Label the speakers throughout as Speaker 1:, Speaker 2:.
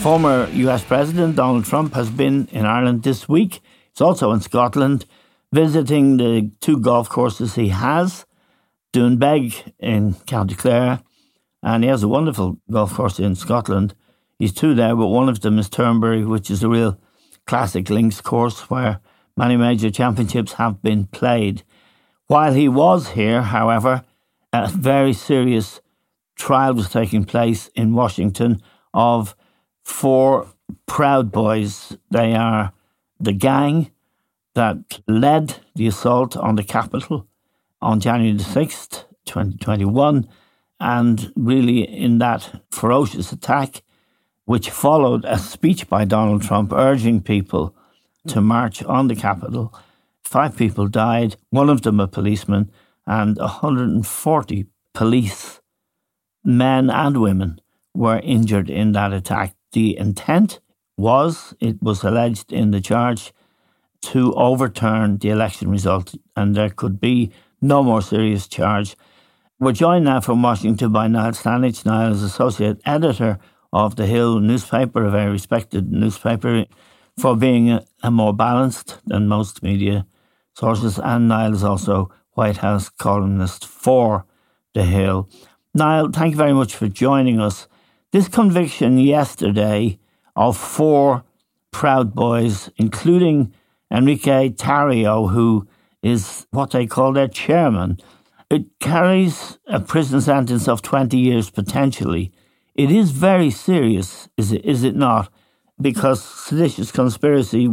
Speaker 1: former US President Donald Trump has been in Ireland this week. He's also in Scotland visiting the two golf courses he has, Doonbeg in County Clare, and he has a wonderful golf course in Scotland. He's two there, but one of them is Turnberry, which is a real classic links course where many major championships have been played. While he was here, however, a very serious trial was taking place in Washington of four Proud Boys. They are the gang that led the assault on the Capitol on January the 6th, 2021. And really, in that ferocious attack, which followed a speech by Donald Trump urging people to march on the Capitol, five people died, one of them a policeman, and 140 police men and women were injured in that attack. The intent was, it was alleged in the charge, to overturn the election result, and there could be no more serious charge. We're joined now from Washington by Niall Stanage. Niall is associate editor of the Hill newspaper, a very respected newspaper, for being a, a more balanced than most media sources. And Niall is also White House columnist for the Hill. Niall, thank you very much for joining us. This conviction yesterday of four Proud Boys, including Enrique Tarrio, who is what they call their chairman, it carries a prison sentence of 20 years potentially. It is very serious, is it, is it not? Because seditious conspiracy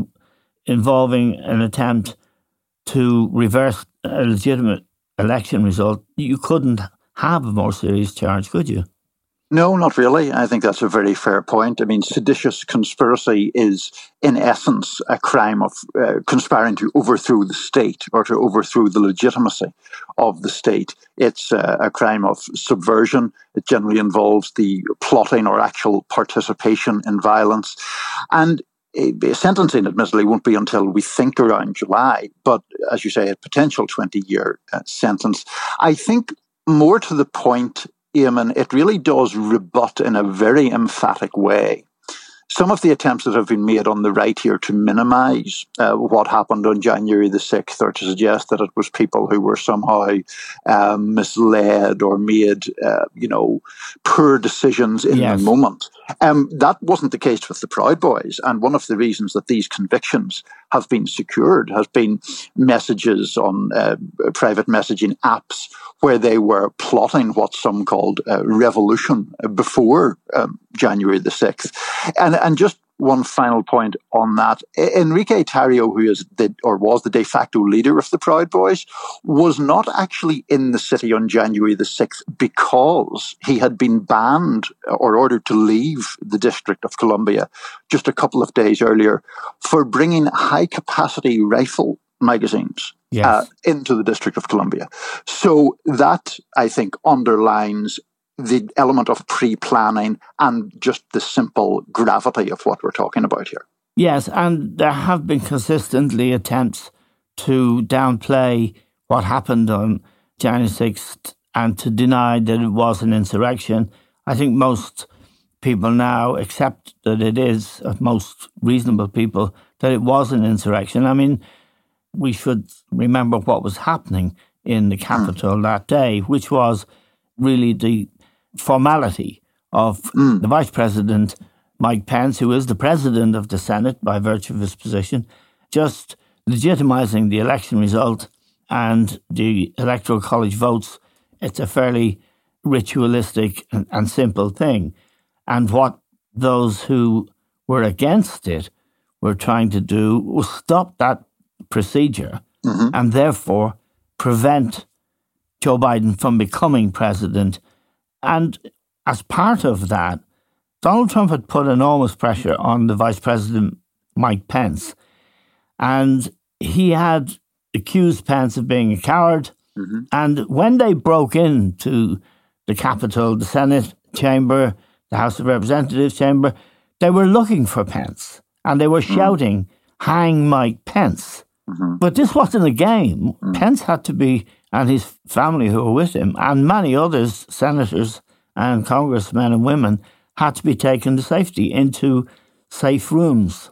Speaker 1: involving an attempt to reverse a legitimate election result, you couldn't have a more serious charge, could you?
Speaker 2: No, not really. I think that's a very fair point. I mean, seditious conspiracy is, in essence, a crime of uh, conspiring to overthrow the state or to overthrow the legitimacy of the state. It's uh, a crime of subversion. It generally involves the plotting or actual participation in violence. And a sentencing, admittedly, won't be until we think around July, but as you say, a potential 20 year uh, sentence. I think more to the point, Eamon, it really does rebut in a very emphatic way some of the attempts that have been made on the right here to minimize uh, what happened on January the 6th or to suggest that it was people who were somehow um, misled or made, uh, you know, poor decisions in yes. the moment. Um, that wasn't the case with the Proud Boys. And one of the reasons that these convictions have been secured has been messages on uh, private messaging apps where they were plotting what some called revolution before um, January the 6th. And, and just one final point on that. Enrique Tarrio, who is the, or was the de facto leader of the Proud Boys, was not actually in the city on January the 6th because he had been banned or ordered to leave the District of Columbia just a couple of days earlier for bringing high capacity rifle magazines yes. uh, into the District of Columbia. So that, I think, underlines the element of pre planning and just the simple gravity of what we're talking about here.
Speaker 1: Yes, and there have been consistently attempts to downplay what happened on January 6th and to deny that it was an insurrection. I think most people now accept that it is, uh, most reasonable people, that it was an insurrection. I mean, we should remember what was happening in the capital mm. that day, which was really the formality of mm. the vice president, Mike Pence, who is the president of the Senate by virtue of his position, just legitimizing the election result and the electoral college votes. It's a fairly ritualistic and, and simple thing. And what those who were against it were trying to do was stop that procedure mm-hmm. and therefore prevent Joe Biden from becoming president. And as part of that, Donald Trump had put enormous pressure on the Vice President Mike Pence. And he had accused Pence of being a coward. Mm-hmm. And when they broke into the Capitol, the Senate chamber, the House of Representatives chamber, they were looking for Pence and they were mm-hmm. shouting, Hang Mike Pence. Mm-hmm. But this wasn't a game. Mm-hmm. Pence had to be, and his family who were with him, and many others, senators and congressmen and women, had to be taken to safety into safe rooms.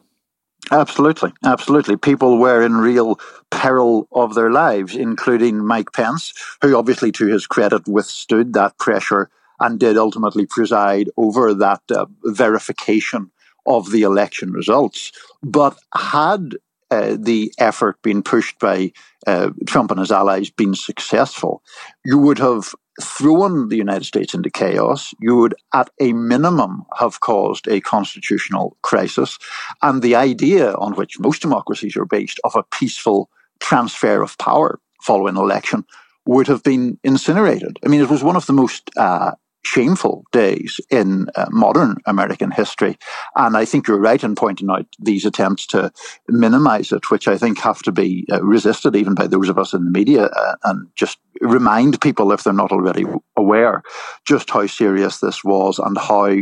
Speaker 2: Absolutely, absolutely. People were in real peril of their lives, including Mike Pence, who obviously, to his credit, withstood that pressure and did ultimately preside over that uh, verification of the election results. But had uh, the effort being pushed by uh, Trump and his allies been successful, you would have thrown the United States into chaos. You would, at a minimum, have caused a constitutional crisis. And the idea on which most democracies are based of a peaceful transfer of power following election would have been incinerated. I mean, it was one of the most uh, shameful days in uh, modern American history. And I think you're right in pointing out these attempts to minimize it, which I think have to be uh, resisted even by those of us in the media uh, and just remind people, if they're not already aware, just how serious this was and how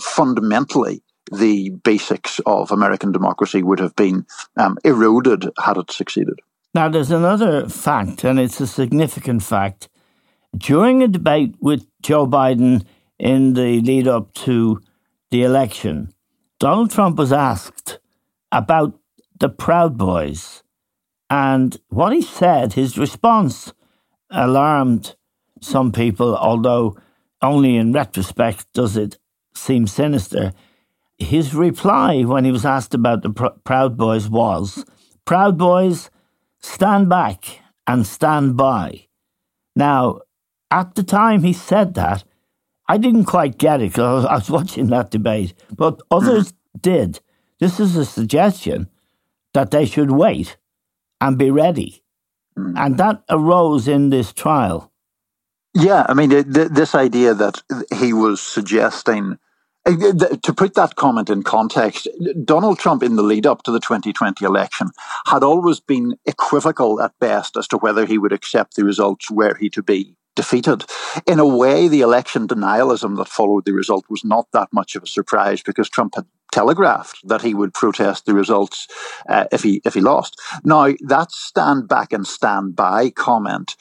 Speaker 2: fundamentally the basics of American democracy would have been um, eroded had it succeeded.
Speaker 1: Now, there's another fact, and it's a significant fact during a debate with Joe Biden in the lead up to the election, Donald Trump was asked about the Proud Boys. And what he said, his response alarmed some people, although only in retrospect does it seem sinister. His reply when he was asked about the pr- Proud Boys was Proud Boys, stand back and stand by. Now, at the time he said that, I didn't quite get it because I was watching that debate, but others did. This is a suggestion that they should wait and be ready. And that arose in this trial.
Speaker 2: Yeah, I mean, this idea that he was suggesting uh, to put that comment in context, Donald Trump, in the lead up to the 2020 election, had always been equivocal at best as to whether he would accept the results were he to be defeated. In a way, the election denialism that followed the result was not that much of a surprise because Trump had telegraphed that he would protest the results uh, if he if he lost. Now that stand back and stand by comment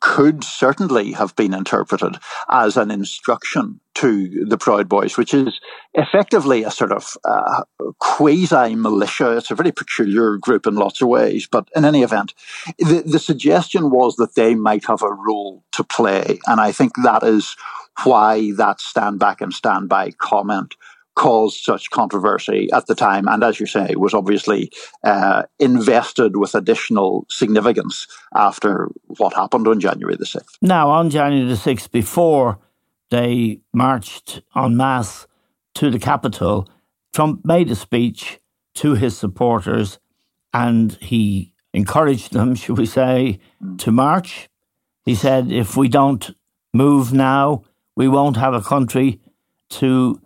Speaker 2: could certainly have been interpreted as an instruction to the Proud Boys, which is effectively a sort of uh, quasi militia. It's a very peculiar group in lots of ways, but in any event, the, the suggestion was that they might have a role to play. And I think that is why that stand back and stand by comment caused such controversy at the time, and as you say, was obviously uh, invested with additional significance after what happened on January the 6th.
Speaker 1: Now, on January the 6th, before they marched en masse to the Capitol, Trump made a speech to his supporters and he encouraged them, should we say, to march. He said, if we don't move now, we won't have a country to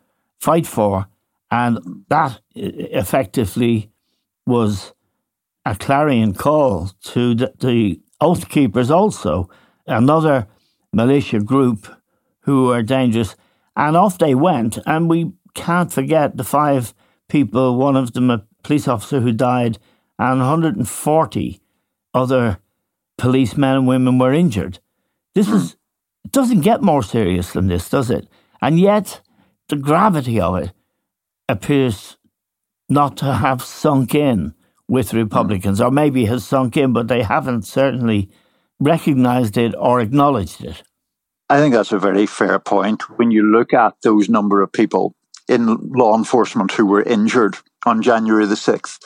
Speaker 1: fight for. And that effectively was a clarion call to the, the Oath Keepers, also, another militia group who were dangerous. And off they went. And we can't forget the five people, one of them a police officer who died, and 140 other policemen and women were injured. This is doesn't get more serious than this, does it? And yet, the gravity of it appears not to have sunk in with Republicans, or maybe has sunk in, but they haven't certainly recognized it or acknowledged it.
Speaker 2: I think that's a very fair point. When you look at those number of people in law enforcement who were injured on January the 6th,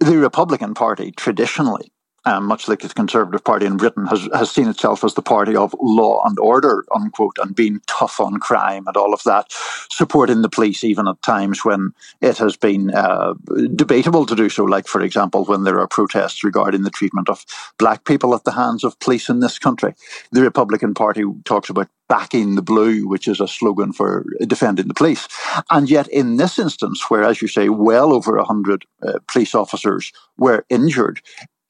Speaker 2: the Republican Party traditionally um, much like the Conservative Party in Britain, has, has seen itself as the party of law and order, unquote, and being tough on crime and all of that, supporting the police even at times when it has been uh, debatable to do so, like, for example, when there are protests regarding the treatment of black people at the hands of police in this country. The Republican Party talks about backing the blue, which is a slogan for defending the police. And yet, in this instance, where, as you say, well over 100 uh, police officers were injured,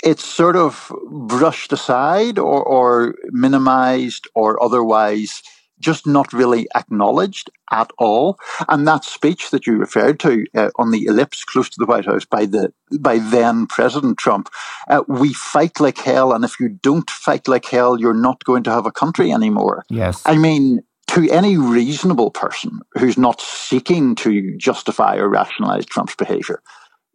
Speaker 2: it's sort of brushed aside or, or minimized or otherwise just not really acknowledged at all. And that speech that you referred to uh, on the ellipse close to the White House by the by then President Trump, uh, we fight like hell, and if you don't fight like hell, you're not going to have a country anymore.
Speaker 1: Yes,
Speaker 2: I mean. To any reasonable person who's not seeking to justify or rationalize Trump's behavior,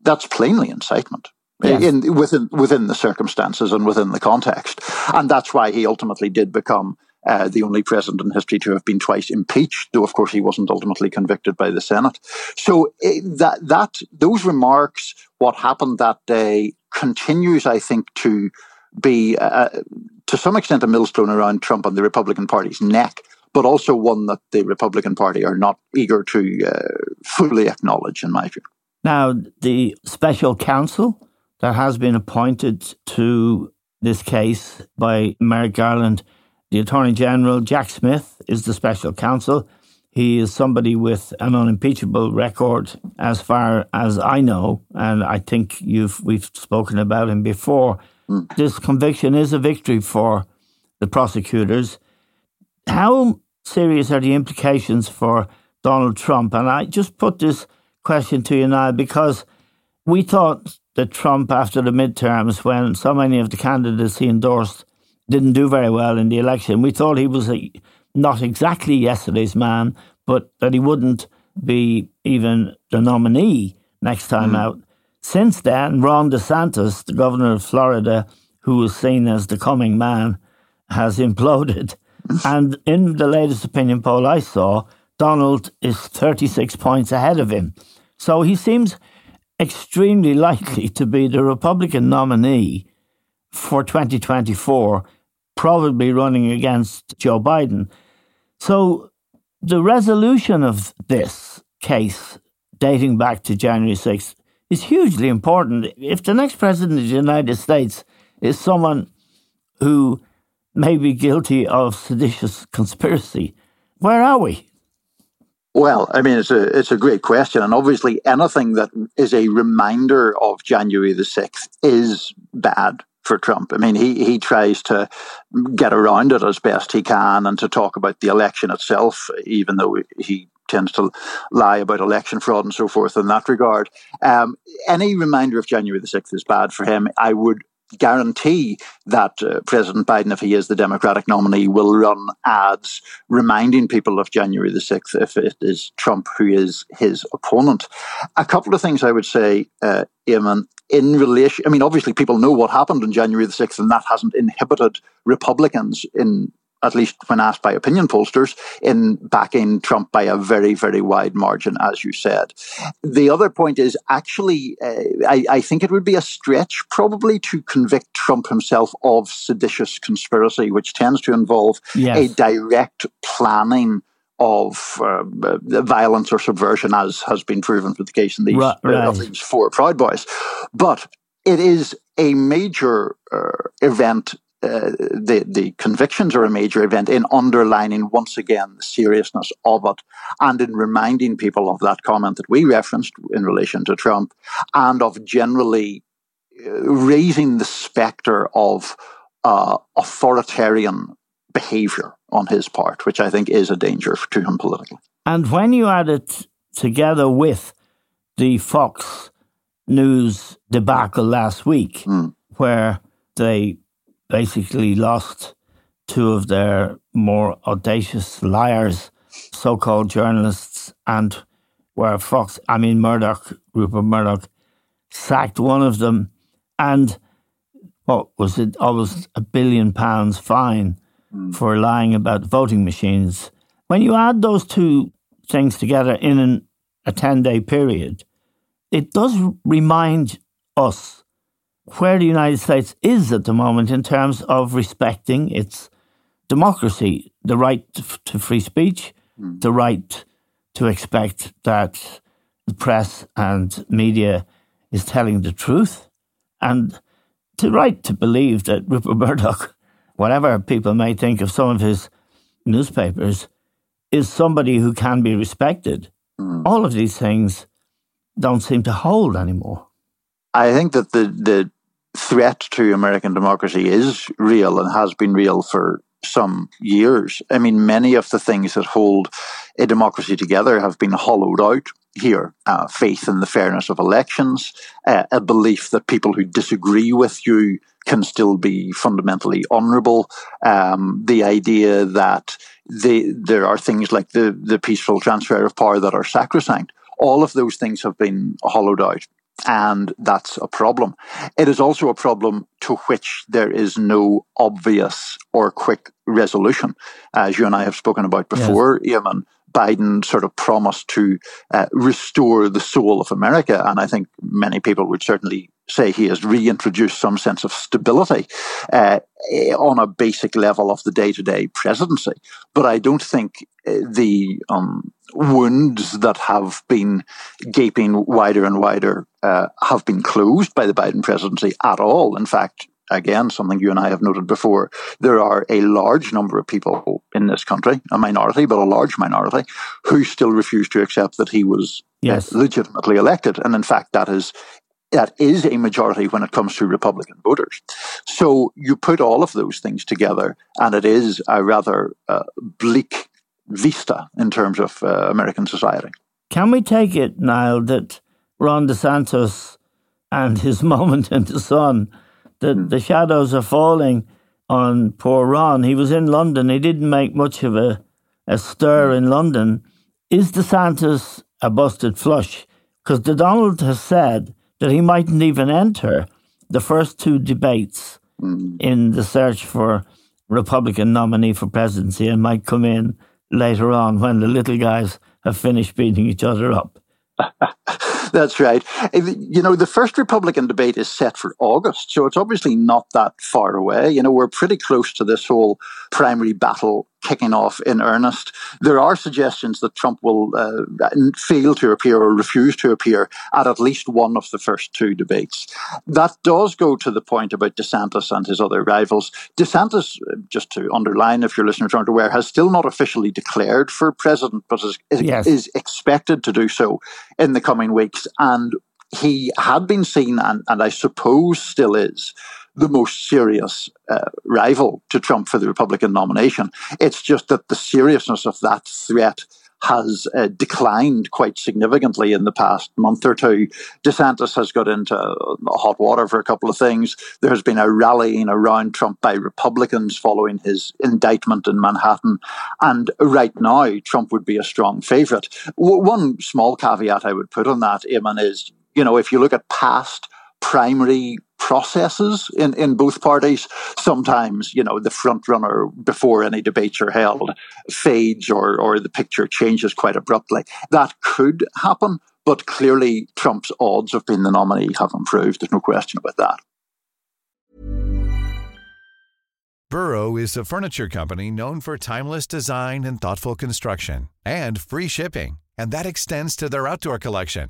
Speaker 2: that's plainly incitement yes. in within within the circumstances and within the context, and that's why he ultimately did become. Uh, the only president in history to have been twice impeached, though of course he wasn't ultimately convicted by the Senate. So uh, that that those remarks, what happened that day, continues, I think, to be uh, uh, to some extent a millstone around Trump and the Republican Party's neck, but also one that the Republican Party are not eager to uh, fully acknowledge, in my view.
Speaker 1: Now, the special counsel that has been appointed to this case by Merrick Garland. The Attorney General, Jack Smith, is the special counsel. He is somebody with an unimpeachable record, as far as I know, and I think you've we've spoken about him before. Mm. This conviction is a victory for the prosecutors. How serious are the implications for Donald Trump? And I just put this question to you now because we thought that Trump, after the midterms, when so many of the candidates he endorsed didn't do very well in the election, we thought he was a, not exactly yesterday's man, but that he wouldn't be even the nominee next time mm. out. Since then, Ron DeSantis, the governor of Florida, who was seen as the coming man, has imploded. and in the latest opinion poll I saw, Donald is 36 points ahead of him. So he seems extremely likely to be the Republican nominee for 2024, probably running against Joe Biden. So the resolution of this case, dating back to January 6th, is hugely important. If the next president of the United States is someone who may be guilty of seditious conspiracy, where are we?
Speaker 2: Well, I mean, it's a it's a great question, and obviously, anything that is a reminder of January the sixth is bad for Trump. I mean, he he tries to get around it as best he can, and to talk about the election itself, even though he tends to lie about election fraud and so forth in that regard. Um, any reminder of January the 6th is bad for him. I would guarantee that uh, President Biden, if he is the Democratic nominee, will run ads reminding people of January the 6th if it is Trump who is his opponent. A couple of things I would say, uh, Eamon, in relation, I mean, obviously people know what happened on January the 6th, and that hasn't inhibited Republicans in at least when asked by opinion pollsters, in backing Trump by a very, very wide margin, as you said. The other point is actually, uh, I, I, think it would be a stretch probably to convict Trump himself of seditious conspiracy, which tends to involve yes. a direct planning of uh, violence or subversion, as has been proven with the case in these, right, right. Uh, of these four Proud Boys. But it is a major uh, event uh, the the convictions are a major event in underlining once again the seriousness of it and in reminding people of that comment that we referenced in relation to Trump and of generally uh, raising the specter of uh, authoritarian behavior on his part, which I think is a danger to him politically.
Speaker 1: And when you add it together with the Fox News debacle last week, mm. where they basically lost two of their more audacious liars, so called journalists, and where Fox, I mean Murdoch, Rupert Murdoch, sacked one of them and what was it, almost a billion pounds fine mm. for lying about voting machines. When you add those two things together in an, a 10 day period, it does remind us where the United States is at the moment in terms of respecting its democracy, the right to free speech, mm. the right to expect that the press and media is telling the truth, and the right to believe that Rupert Murdoch, whatever people may think of some of his newspapers, is somebody who can be respected. Mm. All of these things don't seem to hold anymore.
Speaker 2: I think that the, the threat to American democracy is real and has been real for some years. I mean, many of the things that hold a democracy together have been hollowed out here. Uh, faith in the fairness of elections, uh, a belief that people who disagree with you can still be fundamentally honourable, um, the idea that the, there are things like the, the peaceful transfer of power that are sacrosanct. All of those things have been hollowed out and that's a problem. It is also a problem to which there is no obvious or quick resolution. As you and I have spoken about before, yes. Eamon, Biden sort of promised to uh, restore the soul of America. And I think many people would certainly say he has reintroduced some sense of stability uh, on a basic level of the day to day presidency. But I don't think uh, the um, wounds that have been gaping wider and wider uh, have been closed by the Biden presidency at all. In fact, again, something you and I have noted before, there are a large number of people in this country, a minority, but a large minority, who still refuse to accept that he was yes. legitimately elected. And in fact, that is that is a majority when it comes to Republican voters. So you put all of those things together, and it is a rather uh, bleak vista in terms of uh, American society.
Speaker 1: Can we take it, Niall, that Ron DeSantis and his moment in the sun, that mm. the shadows are falling on poor Ron? He was in London. He didn't make much of a, a stir mm. in London. Is DeSantis a busted flush? Because the Donald has said that he mightn't even enter the first two debates mm. in the search for Republican nominee for presidency and might come in later on when the little guys have finished beating each other up.
Speaker 2: That's right. Eh, you know, the first Republican debate is set for August, so it's obviously not that far away. You know, we're pretty close to this whole primary battle kicking off in earnest. There are suggestions that Trump will uh, fail to appear or refuse to appear at at least one of the first two debates. That does go to the point about DeSantis and his other rivals. DeSantis, just to underline, if your listeners aren't aware, has still not officially declared for president, but is, yes. is expected to do so in the coming weeks. And he had been seen, and, and I suppose still is, the most serious uh, rival to Trump for the Republican nomination. It's just that the seriousness of that threat has uh, declined quite significantly in the past month or two. DeSantis has got into hot water for a couple of things. There has been a rallying around Trump by Republicans following his indictment in Manhattan. And right now, Trump would be a strong favourite. W- one small caveat I would put on that, Eamon, is, you know, if you look at past primary processes in, in both parties. Sometimes, you know, the front runner before any debates are held fades or, or the picture changes quite abruptly. That could happen, but clearly Trump's odds of being the nominee have improved. There's no question about that.
Speaker 3: Burrow is a furniture company known for timeless design and thoughtful construction and free shipping, and that extends to their outdoor collection.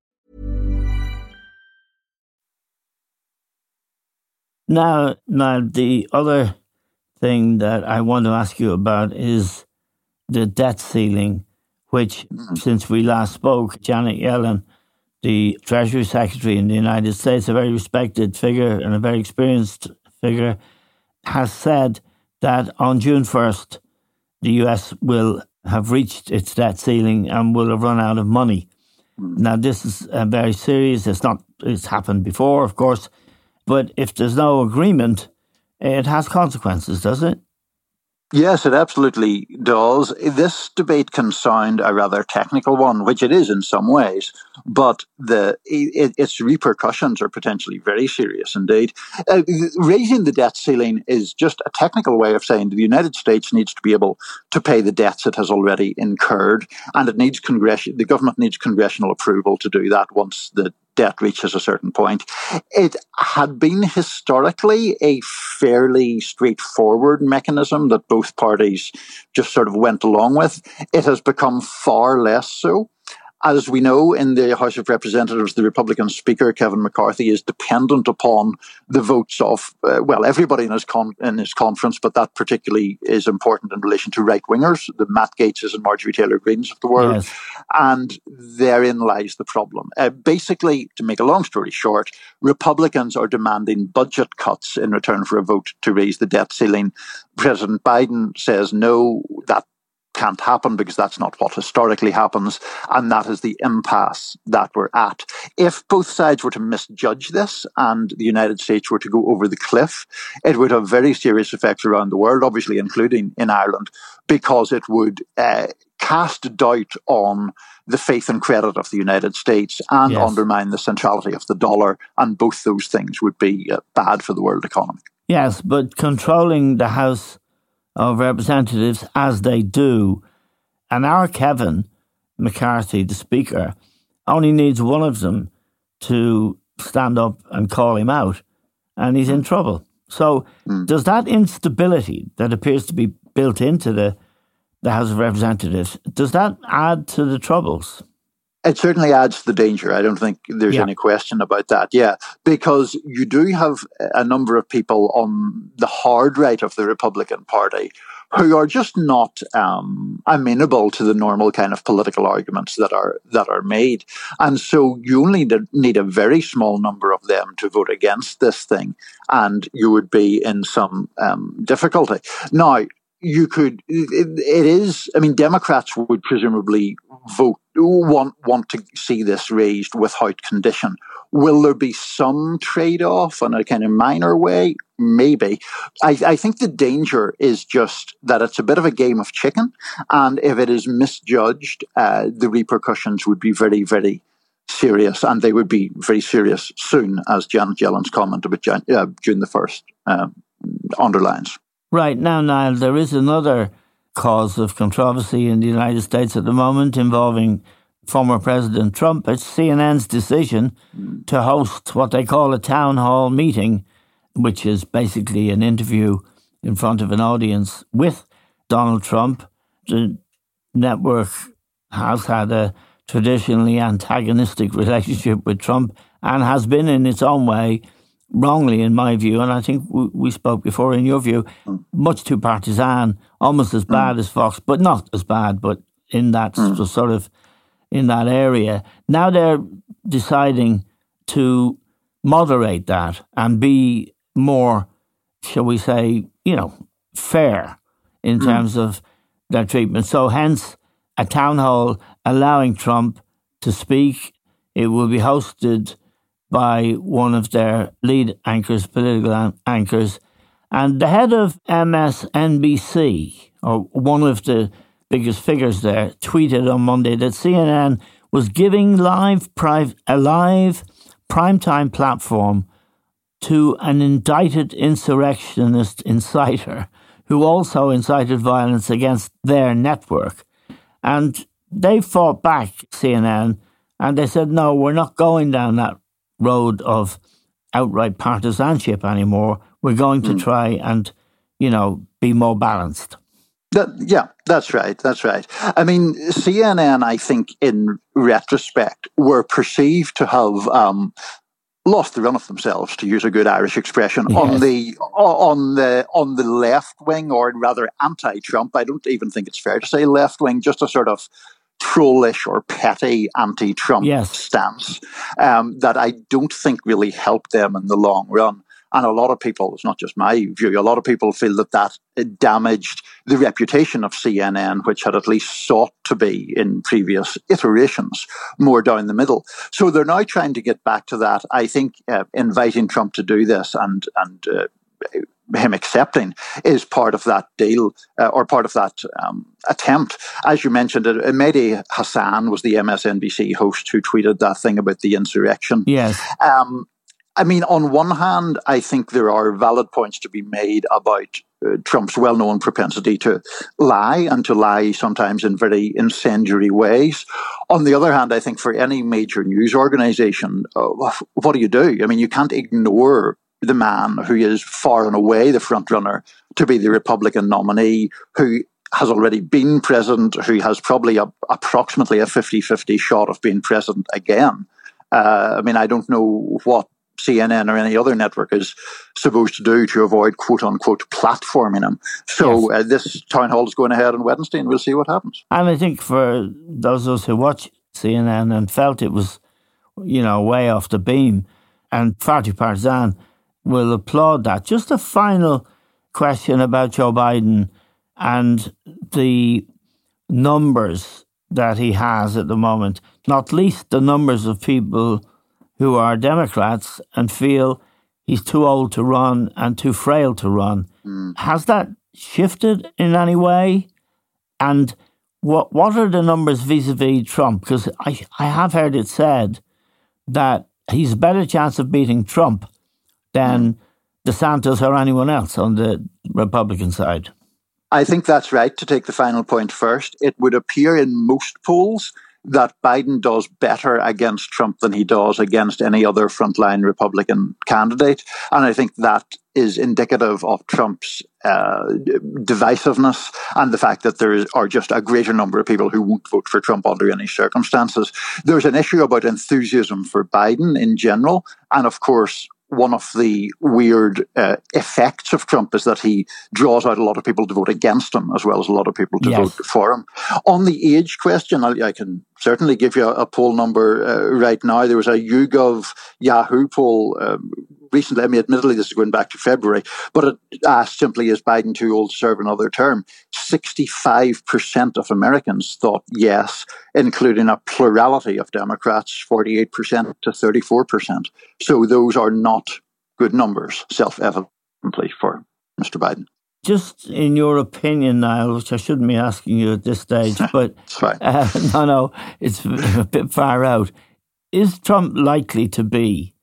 Speaker 1: Now, now the other thing that I want to ask you about is the debt ceiling, which since we last spoke, Janet Yellen, the Treasury Secretary in the United States, a very respected figure and a very experienced figure, has said that on June 1st, the US will have reached its debt ceiling and will have run out of money. Now, this is uh, very serious. It's not. It's happened before, of course, but if there's no agreement, it has consequences, does it?
Speaker 2: Yes, it absolutely does. This debate can sound a rather technical one, which it is in some ways, but the it, its repercussions are potentially very serious indeed. Uh, raising the debt ceiling is just a technical way of saying the United States needs to be able to pay the debts it has already incurred, and it needs congression. The government needs congressional approval to do that once the debt reaches a certain point. It had been historically a fairly straightforward mechanism that both parties just sort of went along with. It has become far less so. As we know, in the House of Representatives, the Republican Speaker, Kevin McCarthy, is dependent upon the votes of, uh, well, everybody in his, con- in his conference, but that particularly is important in relation to right wingers, the Matt Gaetzes and Marjorie Taylor Greenes of the world.
Speaker 1: Yes.
Speaker 2: And therein lies the problem. Uh, basically, to make a long story short, Republicans are demanding budget cuts in return for a vote to raise the debt ceiling. President Biden says no, that can't happen because that's not what historically happens. And that is the impasse that we're at. If both sides were to misjudge this and the United States were to go over the cliff, it would have very serious effects around the world, obviously, including in Ireland, because it would uh, cast doubt on the faith and credit of the United States and
Speaker 1: Yes.
Speaker 2: undermine the centrality of the dollar. And both those things would be uh, bad for the world economy.
Speaker 1: Yes, but controlling the House of Representatives as they do, and our Kevin McCarthy, the Speaker, only needs one of them to stand up and call him out, and he's in hmm. trouble. So, hmm. does that instability that appears to be built into the the House of Representatives does that add to the troubles?
Speaker 2: It certainly adds to the danger. I don't think there's
Speaker 1: Yeah.
Speaker 2: any question about that. Yeah, because you do have a number of people on the hard right of the Republican Party who are just not um, amenable to the normal kind of political arguments that are that are made, and so you only need a, very small number of them to vote against this thing, and you would be in some um, difficulty. Now, you could it, it is i mean democrats would presumably vote want want to see this raised without condition? Will there be some trade-off in a kind of minor way? Maybe. I, I think the danger is just that it's a bit of a game of chicken and if it is misjudged uh, the repercussions would be very very serious and they would be very serious soon as janet yellen's comment about Jan, uh, june the 1st uh, underlines.
Speaker 1: Right. Now, Niall, there is another cause of controversy in the United States at the moment involving former President Trump. It's CNN's decision hmm. to host what they call a town hall meeting, which is basically an interview in front of an audience with Donald Trump. The network has had a traditionally antagonistic relationship with Trump and has been in its own way wrongly in my view, and I think we, we spoke before in your view, hmm. much too partisan, almost as bad hmm. as Fox, but not as bad, but in that hmm. s- sort of in that area. Now they're deciding to moderate that and be more, shall we say, you know, fair in mm. terms of their treatment. So, hence, a town hall allowing Trump to speak. It will be hosted by one of their lead anchors, political anchors, and the head of MSNBC, or one of the biggest figures there, tweeted on Monday that CNN was giving live pri- a live primetime platform to an indicted insurrectionist inciter who also incited violence against their network. And they fought back, CNN, and they said, no, we're not going down that road of outright partisanship anymore. We're going to mm. try and, you know, be more balanced.
Speaker 2: That, yeah, that's right. That's right. I mean, CNN, I think, in retrospect, were perceived to have um, lost the run of themselves, to use a good Irish expression, yes. on the on the on the left wing, or rather anti-Trump. I don't even think it's fair to say left wing, just a sort of trollish or petty anti-Trump yes. stance um, that I don't think really helped them in the long run. And a lot of people, it's not just my view, a lot of people feel that that damaged the reputation of CNN, which had at least sought to be in previous iterations more down the middle. So they're now trying to get back to that. I think uh, inviting Trump to do this and, and, uh, him accepting is part of that deal uh, or part of that um, attempt. As you mentioned, uh, Mehdi Hasan was the MSNBC host who tweeted that thing about the insurrection.
Speaker 1: Yes.
Speaker 2: Um, I mean, on one hand, I think there are valid points to be made about uh, Trump's well known propensity to lie and to lie sometimes in very incendiary ways. On the other hand, I think for any major news organization, uh, what do you do? I mean, you can't ignore the man who is far and away the front runner to be the Republican nominee, who has already been president, who has probably a, approximately a 50 50 shot of being president again. Uh, I mean, I don't know what CNN or any other network is supposed to do to avoid quote unquote platforming him. So yes. uh, this town hall is going ahead on Wednesday and we'll see what happens.
Speaker 1: And I think for those of us who watch CNN and felt it was, you know, way off the beam and far too partisan will applaud that. Just a final question about Joe Biden and the numbers that he has at the moment, not least the numbers of people who are Democrats and feel he's too old to run and too frail to run. Mm. Has that shifted in any way? And what what are the numbers vis-a-vis Trump? Because I, I have heard it said that he's a better chance of beating Trump than mm. DeSantis or anyone else on the Republican side.
Speaker 2: I think that's right. To take the final point first, it would appear in most polls that Biden does better against Trump than he does against any other frontline Republican candidate. And I think that is indicative of Trump's uh, divisiveness and the fact that there are just a greater number of people who won't vote for Trump under any circumstances. There's an issue about enthusiasm for Biden in general. And of course, one of the weird uh, effects of Trump is that he draws out a lot of people to vote against him as well as a lot of people to yes. vote for him. On the age question, I, I can certainly give you a, a poll number uh, right now. There was a YouGov Yahoo poll um, recently, I mean, admittedly, this is going back to February, but it asked simply, is Biden too old to serve another term? 65% of Americans thought yes, including a plurality of Democrats, 48% to 34%. So those are not good numbers, self evidently, for Mr. Biden.
Speaker 1: Just in your opinion, Niall, which I shouldn't be asking you at this stage, but
Speaker 2: uh,
Speaker 1: no, no, it's a bit far out. Is Trump likely to be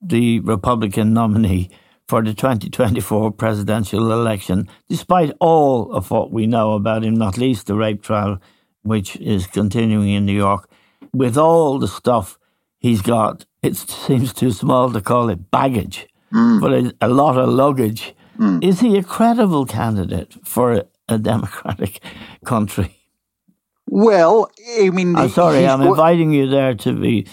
Speaker 1: the Republican nominee for the 2024 presidential election, despite all of what we know about him, not least the rape trial, which is continuing in New York. With all the stuff he's got, it seems too small to call it baggage, mm. but a, lot of luggage. Mm. Is he a credible candidate for a, a democratic country?
Speaker 2: Well, I mean,
Speaker 1: I'm sorry, I'm inviting you there to be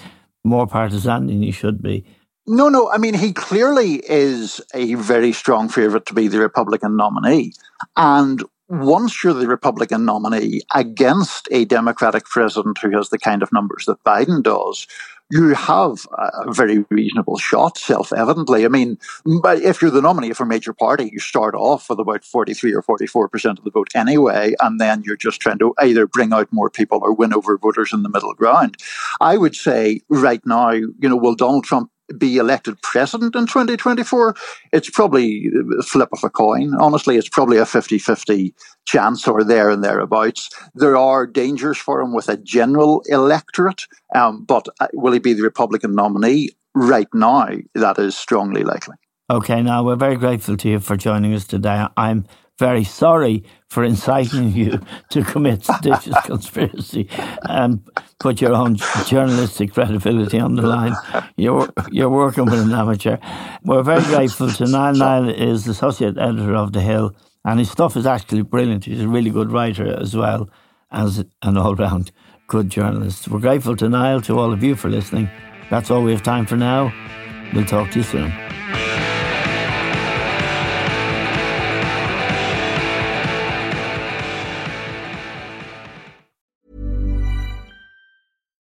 Speaker 1: more partisan than you should be.
Speaker 2: No, no. I mean, he clearly is a very strong favourite to be the Republican nominee. And once you're the Republican nominee against a Democratic president who has the kind of numbers that Biden does, you have a very reasonable shot, self evidently. I mean, but if you're the nominee for a major party, you start off with about 43 or 44% of the vote anyway, and then you're just trying to either bring out more people or win over voters in the middle ground. I would say right now, you know, will Donald Trump be elected president in 2024, it's probably a flip of a coin. Honestly, it's probably a 50 50 chance or there and thereabouts. There are dangers for him with a general electorate, um, but uh, will he be the Republican nominee? Right now, that is strongly likely.
Speaker 1: Okay, now we're very grateful to you for joining us today. I'm very sorry for inciting you to commit seditious conspiracy and put your own journalistic credibility on the line. You're you're working with an amateur. We're very grateful to Niall. Niall is associate editor of The Hill, and his stuff is actually brilliant. He's a really good writer as well as an all round good journalist. We're grateful to Niall, to all of you for listening. That's all we have time for now. We'll talk to you soon.